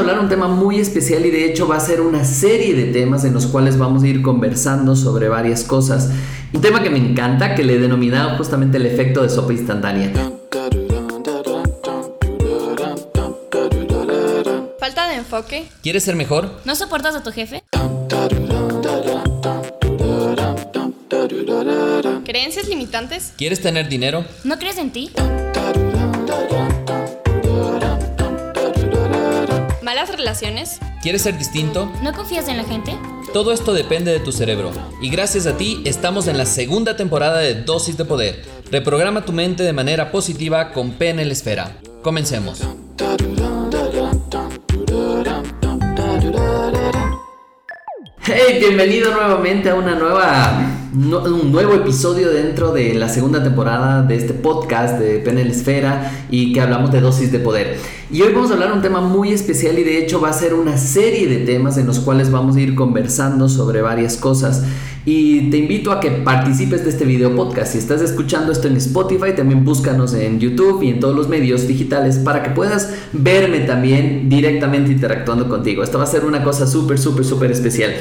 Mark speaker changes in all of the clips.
Speaker 1: a hablar un tema muy especial y de hecho va a ser una serie de temas en los cuales vamos a ir conversando sobre varias cosas. Un tema que me encanta, que le he denominado justamente el efecto de sopa instantánea.
Speaker 2: Falta de enfoque.
Speaker 1: ¿Quieres ser mejor?
Speaker 2: ¿No soportas a tu jefe? ¿Creencias limitantes?
Speaker 1: ¿Quieres tener dinero?
Speaker 2: ¿No crees en ti? ¿Malas relaciones?
Speaker 1: ¿Quieres ser distinto?
Speaker 2: ¿No confías en la gente?
Speaker 1: Todo esto depende de tu cerebro. Y gracias a ti estamos en la segunda temporada de Dosis de Poder. Reprograma tu mente de manera positiva con PNL Esfera. Comencemos. Hey, bienvenido nuevamente a una nueva un nuevo episodio dentro de la segunda temporada de este podcast de PNL Esfera y que hablamos de dosis de poder. Y hoy vamos a hablar un tema muy especial y de hecho va a ser una serie de temas en los cuales vamos a ir conversando sobre varias cosas. Y te invito a que participes de este video podcast. Si estás escuchando esto en Spotify, también búscanos en YouTube y en todos los medios digitales para que puedas verme también directamente interactuando contigo. Esto va a ser una cosa súper, súper, súper especial.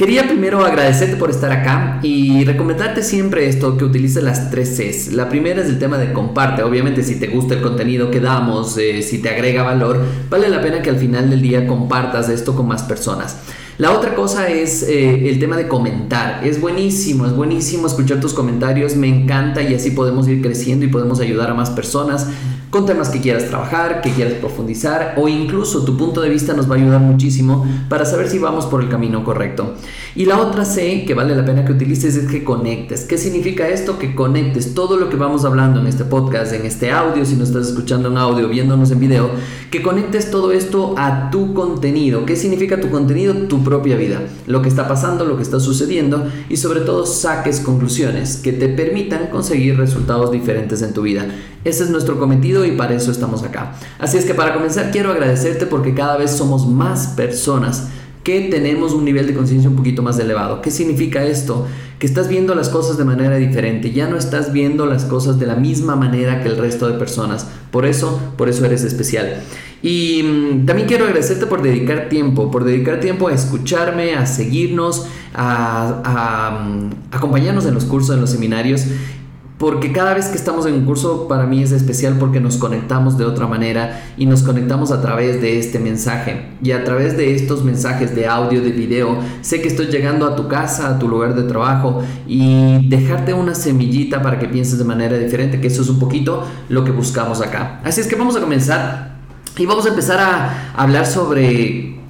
Speaker 1: Quería primero agradecerte por estar acá y recomendarte siempre esto, que utilices las tres Cs. La primera es el tema de comparte. Obviamente si te gusta el contenido que damos, eh, si te agrega valor, vale la pena que al final del día compartas esto con más personas. La otra cosa es eh, el tema de comentar. Es buenísimo, es buenísimo escuchar tus comentarios, me encanta y así podemos ir creciendo y podemos ayudar a más personas con temas que quieras trabajar, que quieras profundizar o incluso tu punto de vista nos va a ayudar muchísimo para saber si vamos por el camino correcto. Y la otra C que vale la pena que utilices es que conectes. ¿Qué significa esto? Que conectes todo lo que vamos hablando en este podcast, en este audio, si nos estás escuchando en audio, viéndonos en video, que conectes todo esto a tu contenido. ¿Qué significa tu contenido? Tu propia vida. Lo que está pasando, lo que está sucediendo y sobre todo saques conclusiones que te permitan conseguir resultados diferentes en tu vida. Ese es nuestro cometido y para eso estamos acá. Así es que para comenzar quiero agradecerte porque cada vez somos más personas que tenemos un nivel de conciencia un poquito más elevado. ¿Qué significa esto? Que estás viendo las cosas de manera diferente, ya no estás viendo las cosas de la misma manera que el resto de personas. Por eso, por eso eres especial. Y mm, también quiero agradecerte por dedicar tiempo, por dedicar tiempo a escucharme, a seguirnos, a, mm, acompañarnos en los cursos, en los seminarios porque cada vez que estamos en un curso para mí es especial porque nos conectamos de otra manera y nos conectamos a través de este mensaje y a través de estos mensajes de audio, de video, sé que estoy llegando a tu casa, a tu lugar de trabajo y dejarte una semillita para que pienses de manera diferente, que eso es un poquito lo que buscamos acá. Así es que vamos a comenzar y vamos a empezar a hablar sobre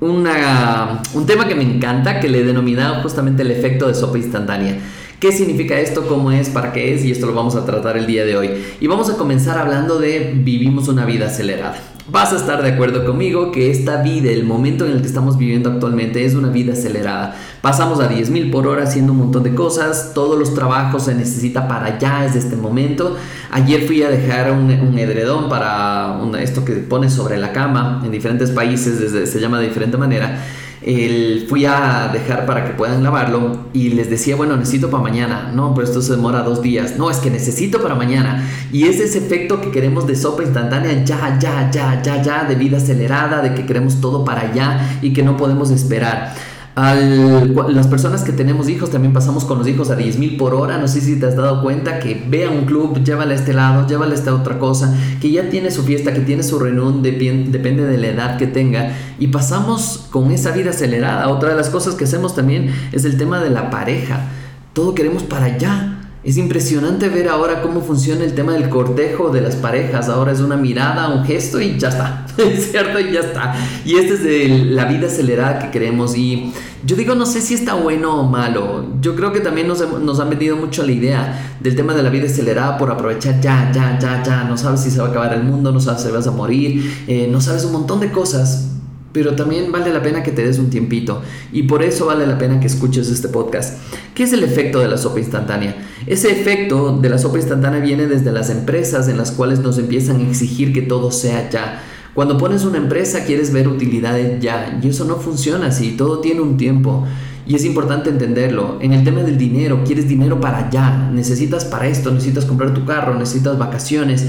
Speaker 1: una, un tema que me encanta, que le he denominado justamente el efecto de sopa instantánea. ¿Qué significa esto? ¿Cómo es? ¿Para qué es? Y esto lo vamos a tratar el día de hoy. Y vamos a comenzar hablando de vivimos una vida acelerada. Vas a estar de acuerdo conmigo que esta vida, el momento en el que estamos viviendo actualmente, es una vida acelerada. Pasamos a 10.000 por hora haciendo un montón de cosas, todos los trabajos se necesita para allá desde este momento. Ayer fui a dejar un, edredón para esto que pones sobre la cama en diferentes países, desde, se llama de diferente manera el, fui a dejar para que puedan lavarlo y les decía, bueno, necesito para mañana. No, pero esto se demora dos días. No, es que necesito para mañana. Y es ese efecto que queremos de sopa instantánea, ya, ya, ya, ya, ya, de vida acelerada, de que queremos todo para allá y que no podemos esperar las personas que tenemos hijos también pasamos con los hijos a 10 mil por hora. No sé si te has dado cuenta que ve a un club, llévale a este lado, llévale a esta otra cosa, que ya tiene su fiesta, que tiene su reunión, depende de la edad que tenga. Y pasamos con esa vida acelerada. Otra de las cosas que hacemos también es el tema de la pareja. Todo queremos para allá. Es impresionante ver ahora cómo funciona el tema del cortejo de las parejas. Ahora es una mirada, un gesto y ya está. ¿Cierto? Y ya está. Y esta es la vida acelerada que queremos. Y yo digo, no sé si está bueno o malo. Yo creo que también nos, nos han vendido mucho la idea del tema de la vida acelerada por aprovechar ya, ya, ya, ya. No sabes si se va a acabar el mundo, no sabes si vas a morir, eh, no sabes un montón de cosas pero también vale la pena que te des un tiempito y por eso vale la pena que escuches este podcast. ¿Qué es el efecto de la sopa instantánea? Ese efecto de la sopa instantánea viene desde las empresas en las cuales nos empiezan a exigir que todo sea ya. Cuando pones una empresa quieres ver utilidades ya y eso no funciona así, todo tiene un tiempo. Y es importante entenderlo. En el tema del dinero, quieres dinero para ya. Necesitas para esto, necesitas comprar tu carro, necesitas vacaciones.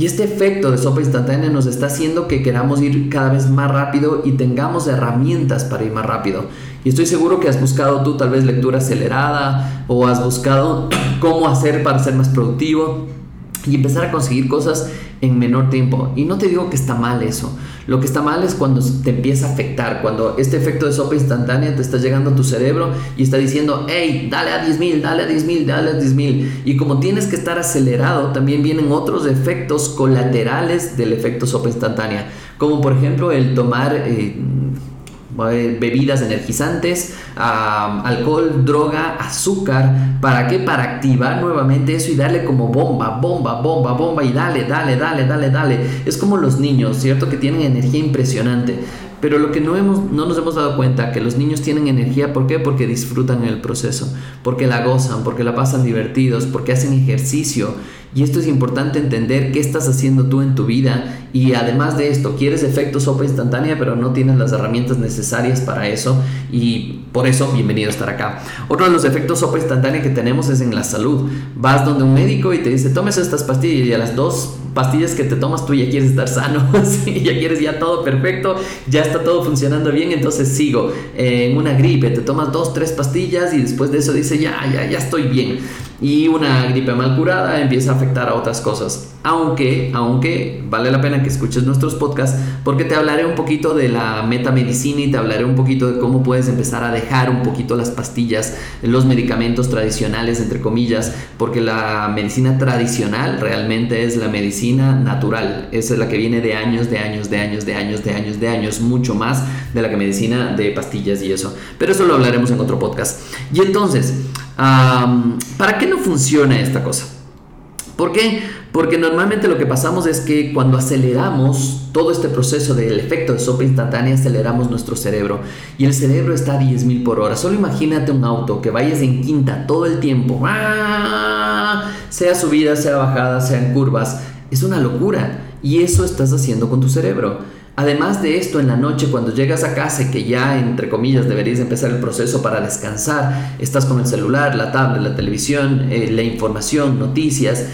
Speaker 1: Y este efecto de sopa instantánea nos está haciendo que queramos ir cada vez más rápido y tengamos herramientas para ir más rápido. Y estoy seguro que has buscado tú tal vez lectura acelerada o has buscado cómo hacer para ser más productivo y empezar a conseguir cosas en menor tiempo. Y no te digo que está mal eso. Lo que está mal es cuando te empieza a afectar, cuando este efecto de sopa instantánea te está llegando a tu cerebro y está diciendo, hey, dale a 10.000, dale a 10.000, dale a 10.000. Y como tienes que estar acelerado, también vienen otros efectos colaterales del efecto sopa instantánea, como por ejemplo el tomar... Eh, bebidas energizantes, alcohol, droga, azúcar. ¿Para qué? Para activar nuevamente eso y darle como bomba, bomba, bomba, bomba y dale, dale, dale, dale, dale. Es como los niños, ¿cierto? Que tienen energía impresionante. Pero lo que no, hemos, no nos hemos dado cuenta, que los niños tienen energía, ¿por qué? Porque disfrutan el proceso, porque la gozan, porque la pasan divertidos, porque hacen ejercicio. Y esto es importante entender qué estás haciendo tú en tu vida. Y además de esto, quieres efecto sopa instantánea, pero no tienes las herramientas necesarias para eso. Y por eso, bienvenido a estar acá. Otro de los efectos sopa instantánea que tenemos es en la salud. Vas donde un médico y te dice, tomes estas pastillas y a las dos pastillas que te tomas tú ya quieres estar sano, ya quieres ya todo perfecto, ya está todo funcionando bien, entonces sigo. en una gripe, te tomas dos, tres pastillas y después de eso dice, ya, ya, ya estoy bien y una gripe mal curada empieza a afectar a otras cosas. Aunque, aunque vale la pena que escuches nuestros podcasts porque te hablaré un poquito de la metamedicina y te hablaré un poquito de cómo puedes empezar a dejar un poquito las pastillas, los medicamentos tradicionales, entre comillas, porque la medicina tradicional realmente es la medicina natural. Es la que viene de años, de años, de años, de años, de años, de años, mucho más de la que medicina de pastillas y eso. Pero eso lo hablaremos en otro podcast. Y entonces, ¿Para qué no funciona esta cosa? ¿Por qué? Porque normalmente lo que pasamos es que cuando aceleramos todo este proceso del efecto de sopa instantánea, aceleramos nuestro cerebro. Y el cerebro está a 10.000 por hora. Solo imagínate un auto que vayas en quinta todo el tiempo. ¡Ah! Sea subida, sea bajada, sea en curvas. Es una locura. Y eso estás haciendo con tu cerebro. Además de esto, en la noche cuando llegas a casa y que ya, entre comillas, deberías empezar el proceso para descansar, estás con el celular, la tablet, la televisión, eh, la información, noticias,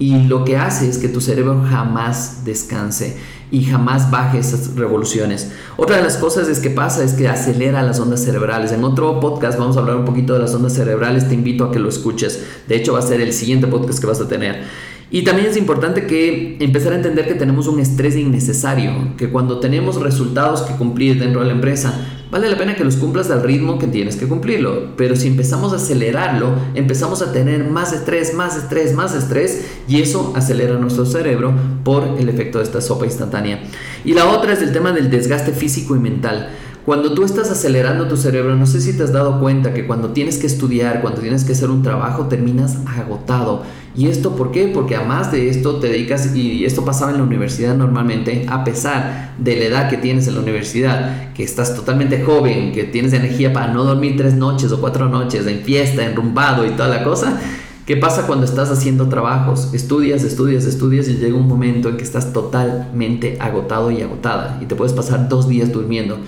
Speaker 1: y lo que hace es que tu cerebro jamás descanse y jamás baje esas revoluciones. Otra de las cosas es que pasa es que acelera las ondas cerebrales. En otro podcast vamos a hablar un poquito de las ondas cerebrales, te invito a que lo escuches. De hecho va a ser el siguiente podcast que vas a tener. Y también es importante que empezar a entender que tenemos un estrés innecesario, que cuando tenemos resultados que cumplir dentro de la empresa, vale la pena que los cumplas al ritmo que tienes que cumplirlo. Pero si empezamos a acelerarlo, empezamos a tener más estrés, más estrés, más estrés, y eso acelera nuestro cerebro por el efecto de esta sopa instantánea. Y la otra es el tema del desgaste físico y mental. Cuando tú estás acelerando tu cerebro, no sé si te has dado cuenta que cuando tienes que estudiar, cuando tienes que hacer un trabajo, terminas agotado. ¿Y esto por qué? Porque además de esto te dedicas, y esto pasaba en la universidad normalmente, a pesar de la edad que tienes en la universidad, que estás totalmente joven, que tienes energía para no dormir tres noches o cuatro noches en fiesta, enrumbado y toda la cosa, ¿Qué pasa cuando estás haciendo trabajos? Estudias, estudias, estudias y llega un momento en que estás totalmente agotado y agotada y te puedes pasar dos días durmiendo.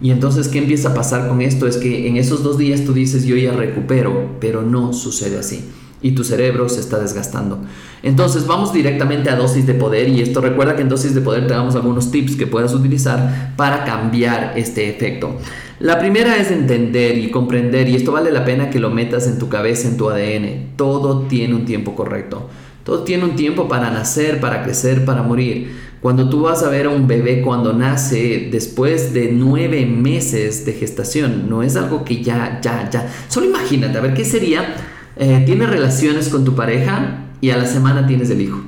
Speaker 1: Y entonces, ¿qué empieza a pasar con esto? Es que en esos dos días tú dices, yo ya recupero, pero no sucede así. Y tu cerebro se está desgastando. Entonces vamos directamente a dosis de poder y esto recuerda que en dosis de poder te damos algunos tips que puedas utilizar para cambiar este efecto. La primera es entender y comprender y esto vale la pena que lo metas en tu cabeza, en tu ADN. Todo tiene un tiempo correcto. Todo tiene un tiempo para nacer, para crecer, para morir. Cuando tú vas a ver a un bebé cuando nace después de nueve meses de gestación, no es algo que ya, ya, ya. Solo imagínate, a ver qué sería. Eh, tienes relaciones con tu pareja y a la semana tienes el hijo.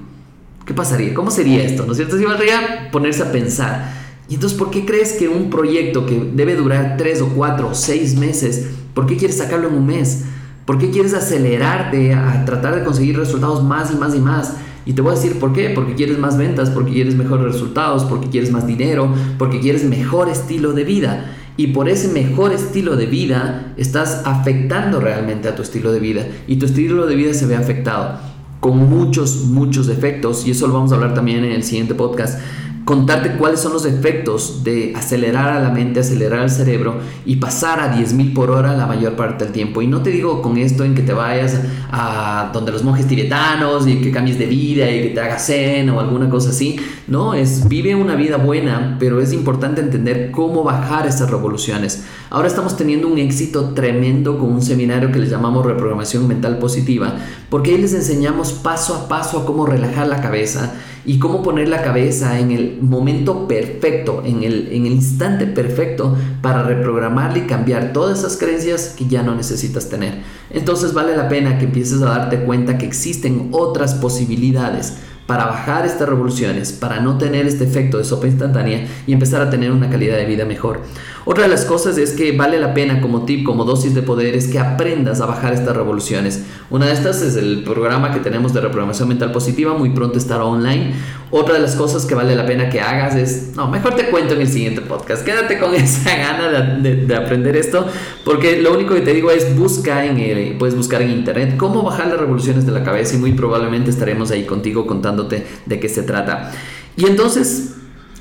Speaker 1: ¿Qué pasaría? ¿Cómo sería esto? ¿No es cierto? Si valdría ponerse a pensar. Y entonces, ¿por qué crees que un proyecto que debe durar tres o cuatro o seis meses, ¿por qué quieres sacarlo en un mes? ¿Por qué quieres acelerarte a tratar de conseguir resultados más y más y más? Y te voy a decir por qué, porque quieres más ventas, porque quieres mejores resultados, porque quieres más dinero, porque quieres mejor estilo de vida. Y por ese mejor estilo de vida estás afectando realmente a tu estilo de vida. Y tu estilo de vida se ve afectado con muchos, muchos efectos. Y eso lo vamos a hablar también en el siguiente podcast contarte cuáles son los efectos de acelerar a la mente, acelerar al cerebro y pasar a 10.000 por hora la mayor parte del tiempo. Y no te digo con esto en que te vayas a donde los monjes tibetanos y que cambies de vida y que te hagas zen o alguna cosa así. No, es vive una vida buena, pero es importante entender cómo bajar esas revoluciones. Ahora estamos teniendo un éxito tremendo con un seminario que le llamamos reprogramación mental positiva, porque ahí les enseñamos paso a paso a cómo relajar la cabeza y cómo poner la cabeza en el momento perfecto, en el, en el instante perfecto para reprogramarle y cambiar todas esas creencias que ya no necesitas tener. Entonces vale la pena que empieces a darte cuenta que existen otras posibilidades para bajar estas revoluciones, para no tener este efecto de sopa instantánea y empezar a tener una calidad de vida mejor. Otra de las cosas es que vale la pena como tip, como dosis de poder, es que aprendas a bajar estas revoluciones. Una de estas es el programa que tenemos de reprogramación mental positiva, muy pronto estará online. Otra de las cosas que vale la pena que hagas es, no, mejor te cuento en el siguiente podcast, quédate con esa gana de, aprender esto, porque lo único que te digo es busca en el, puedes buscar en internet cómo bajar las revoluciones de la cabeza y muy probablemente estaremos ahí contigo contándote de qué se trata. Y entonces,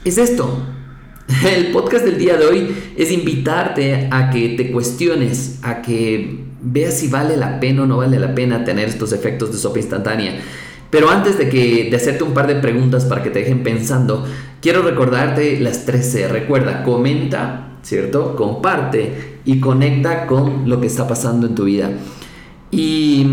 Speaker 1: es esto, el podcast del día de hoy es invitarte a que te cuestiones, a que veas si vale la pena o no vale la pena tener estos efectos de sopa instantánea. Pero antes de, que, de hacerte un par de preguntas para que te dejen pensando, quiero recordarte las 13. Recuerda, comenta, ¿cierto? Comparte y conecta con lo que está pasando en tu vida. Y,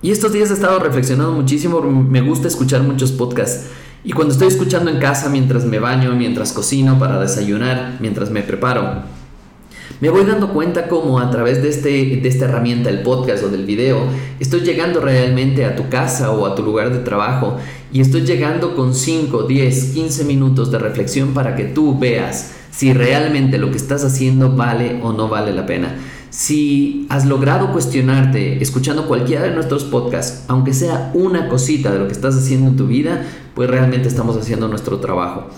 Speaker 1: y estos días he estado reflexionando muchísimo, me gusta escuchar muchos podcasts. Y cuando estoy escuchando en casa, mientras me baño, mientras cocino para desayunar, mientras me preparo, me voy dando cuenta cómo a través de, este, de esta herramienta, el podcast o del video, estoy llegando realmente a tu casa o a tu lugar de trabajo y estoy llegando con 5, 10, 15 minutos de reflexión para que tú veas si realmente lo que estás haciendo vale o no vale la pena. Si has logrado cuestionarte escuchando cualquiera de nuestros podcasts, aunque sea una cosita de lo que estás haciendo en tu vida, pues realmente estamos haciendo nuestro trabajo.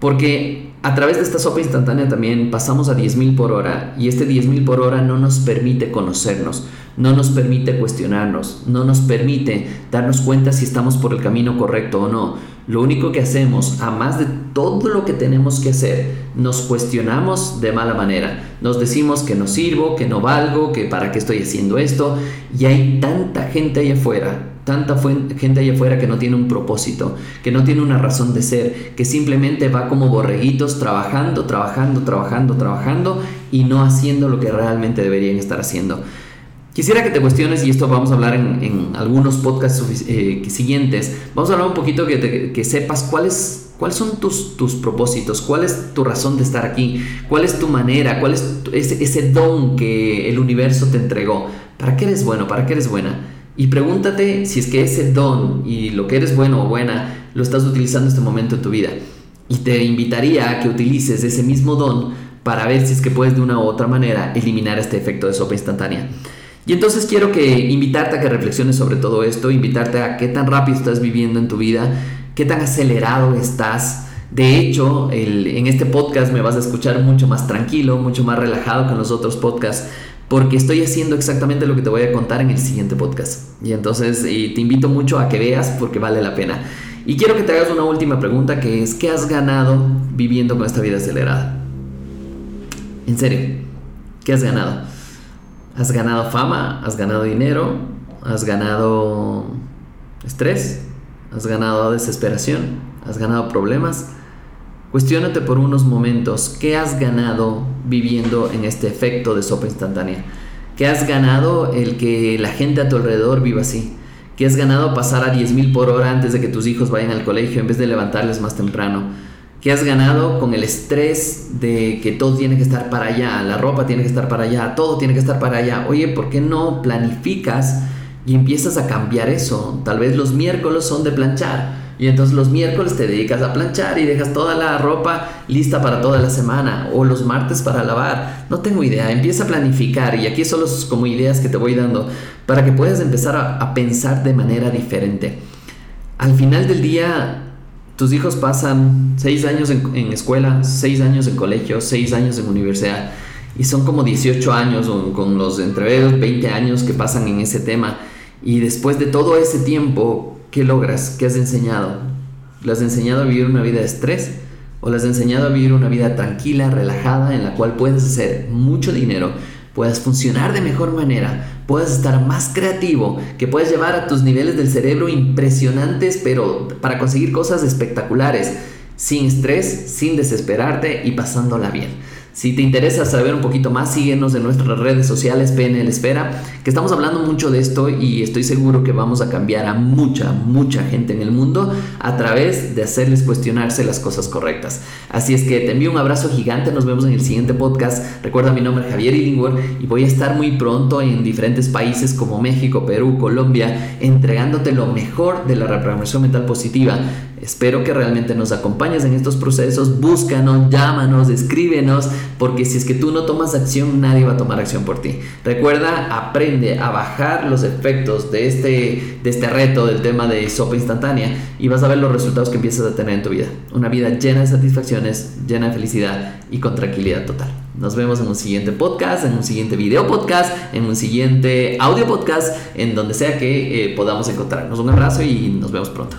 Speaker 1: Porque a través de esta sopa instantánea también pasamos a 10.000 por hora y este 10.000 por hora no nos permite conocernos, no nos permite cuestionarnos, no nos permite darnos cuenta si estamos por el camino correcto o no. Lo único que hacemos, a más de todo lo que tenemos que hacer, nos cuestionamos de mala manera. Nos decimos que no sirvo, que no valgo, que para qué estoy haciendo esto. Y hay tanta gente allá afuera, tanta gente allá afuera que no tiene un propósito, que no tiene una razón de ser, que simplemente va como borreguitos trabajando, trabajando, trabajando, trabajando y no haciendo lo que realmente deberían estar haciendo. Quisiera que te cuestiones, y esto vamos a hablar en, algunos podcasts eh, siguientes, vamos a hablar un poquito que, sepas cuáles, cuáles son tus, tus propósitos, cuál es tu razón de estar aquí, cuál es tu manera, cuál es ese, ese don que el universo te entregó, para qué eres bueno, para qué eres buena. Y pregúntate si es que ese don y lo que eres bueno o buena lo estás utilizando en este momento en tu vida. Y te invitaría a que utilices ese mismo don para ver si es que puedes de una u otra manera eliminar este efecto de sopa instantánea. Y entonces quiero que invitarte a que reflexiones sobre todo esto, invitarte a qué tan rápido estás viviendo en tu vida, qué tan acelerado estás. De hecho, en este podcast me vas a escuchar mucho más tranquilo, mucho más relajado que en los otros podcasts, porque estoy haciendo exactamente lo que te voy a contar en el siguiente podcast. Y entonces te invito mucho a que veas porque vale la pena. Y quiero que te hagas una última pregunta que es, ¿qué has ganado viviendo con esta vida acelerada? En serio, ¿qué has ganado? Has ganado fama, has ganado dinero, has ganado estrés, has ganado desesperación, has ganado problemas. Cuestiónate por unos momentos qué has ganado viviendo en este efecto de sopa instantánea. ¿Qué has ganado el que la gente a tu alrededor viva así? ¿Qué has ganado pasar a 10.000 por hora antes de que tus hijos vayan al colegio en vez de levantarles más temprano? que has ganado con el estrés de que todo tiene que estar para allá, la ropa tiene que estar para allá, todo tiene que estar para allá. Oye, ¿por qué no planificas y empiezas a cambiar eso? Tal vez los miércoles son de planchar y entonces los miércoles te dedicas a planchar y dejas toda la ropa lista para toda la semana o los martes para lavar. No tengo idea, empieza a planificar y aquí solo como ideas que te voy dando para que puedas empezar a, pensar de manera diferente. Al final del día tus hijos pasan seis años en, escuela, seis años en colegio, seis años en universidad y son como 18 años con los entre 20 años que pasan en ese tema y después de todo ese tiempo, ¿qué logras? ¿Qué has enseñado? ¿Le has enseñado a vivir una vida de estrés? ¿O le has enseñado a vivir una vida tranquila, relajada, en la cual puedes hacer mucho dinero, puedas funcionar de mejor manera, puedas estar más creativo, que puedas llevar a tus niveles del cerebro impresionantes, pero para conseguir cosas espectaculares, sin estrés, sin desesperarte y pasándola bien? Si te interesa saber un poquito más, síguenos en nuestras redes sociales PNL Esfera, que estamos hablando mucho de esto y estoy seguro que vamos a cambiar a mucha, mucha gente en el mundo a través de hacerles cuestionarse las cosas correctas. Así es que te envío un abrazo gigante, nos vemos en el siguiente podcast. Recuerda mi nombre es Javier Illingworth y voy a estar muy pronto en diferentes países como México, Perú, Colombia, entregándote lo mejor de la reprogramación mental positiva Espero que realmente nos acompañes en estos procesos. Búscanos, llámanos, escríbenos, porque si es que tú no tomas acción, nadie va a tomar acción por ti. Recuerda, aprende a bajar los efectos de este, de este reto del tema de sopa instantánea y vas a ver los resultados que empiezas a tener en tu vida. Una vida llena de satisfacciones, llena de felicidad y con tranquilidad total. Nos vemos en un siguiente podcast, en un siguiente video podcast, en un siguiente audio podcast, en donde sea que eh, podamos encontrarnos. Un abrazo y nos vemos pronto.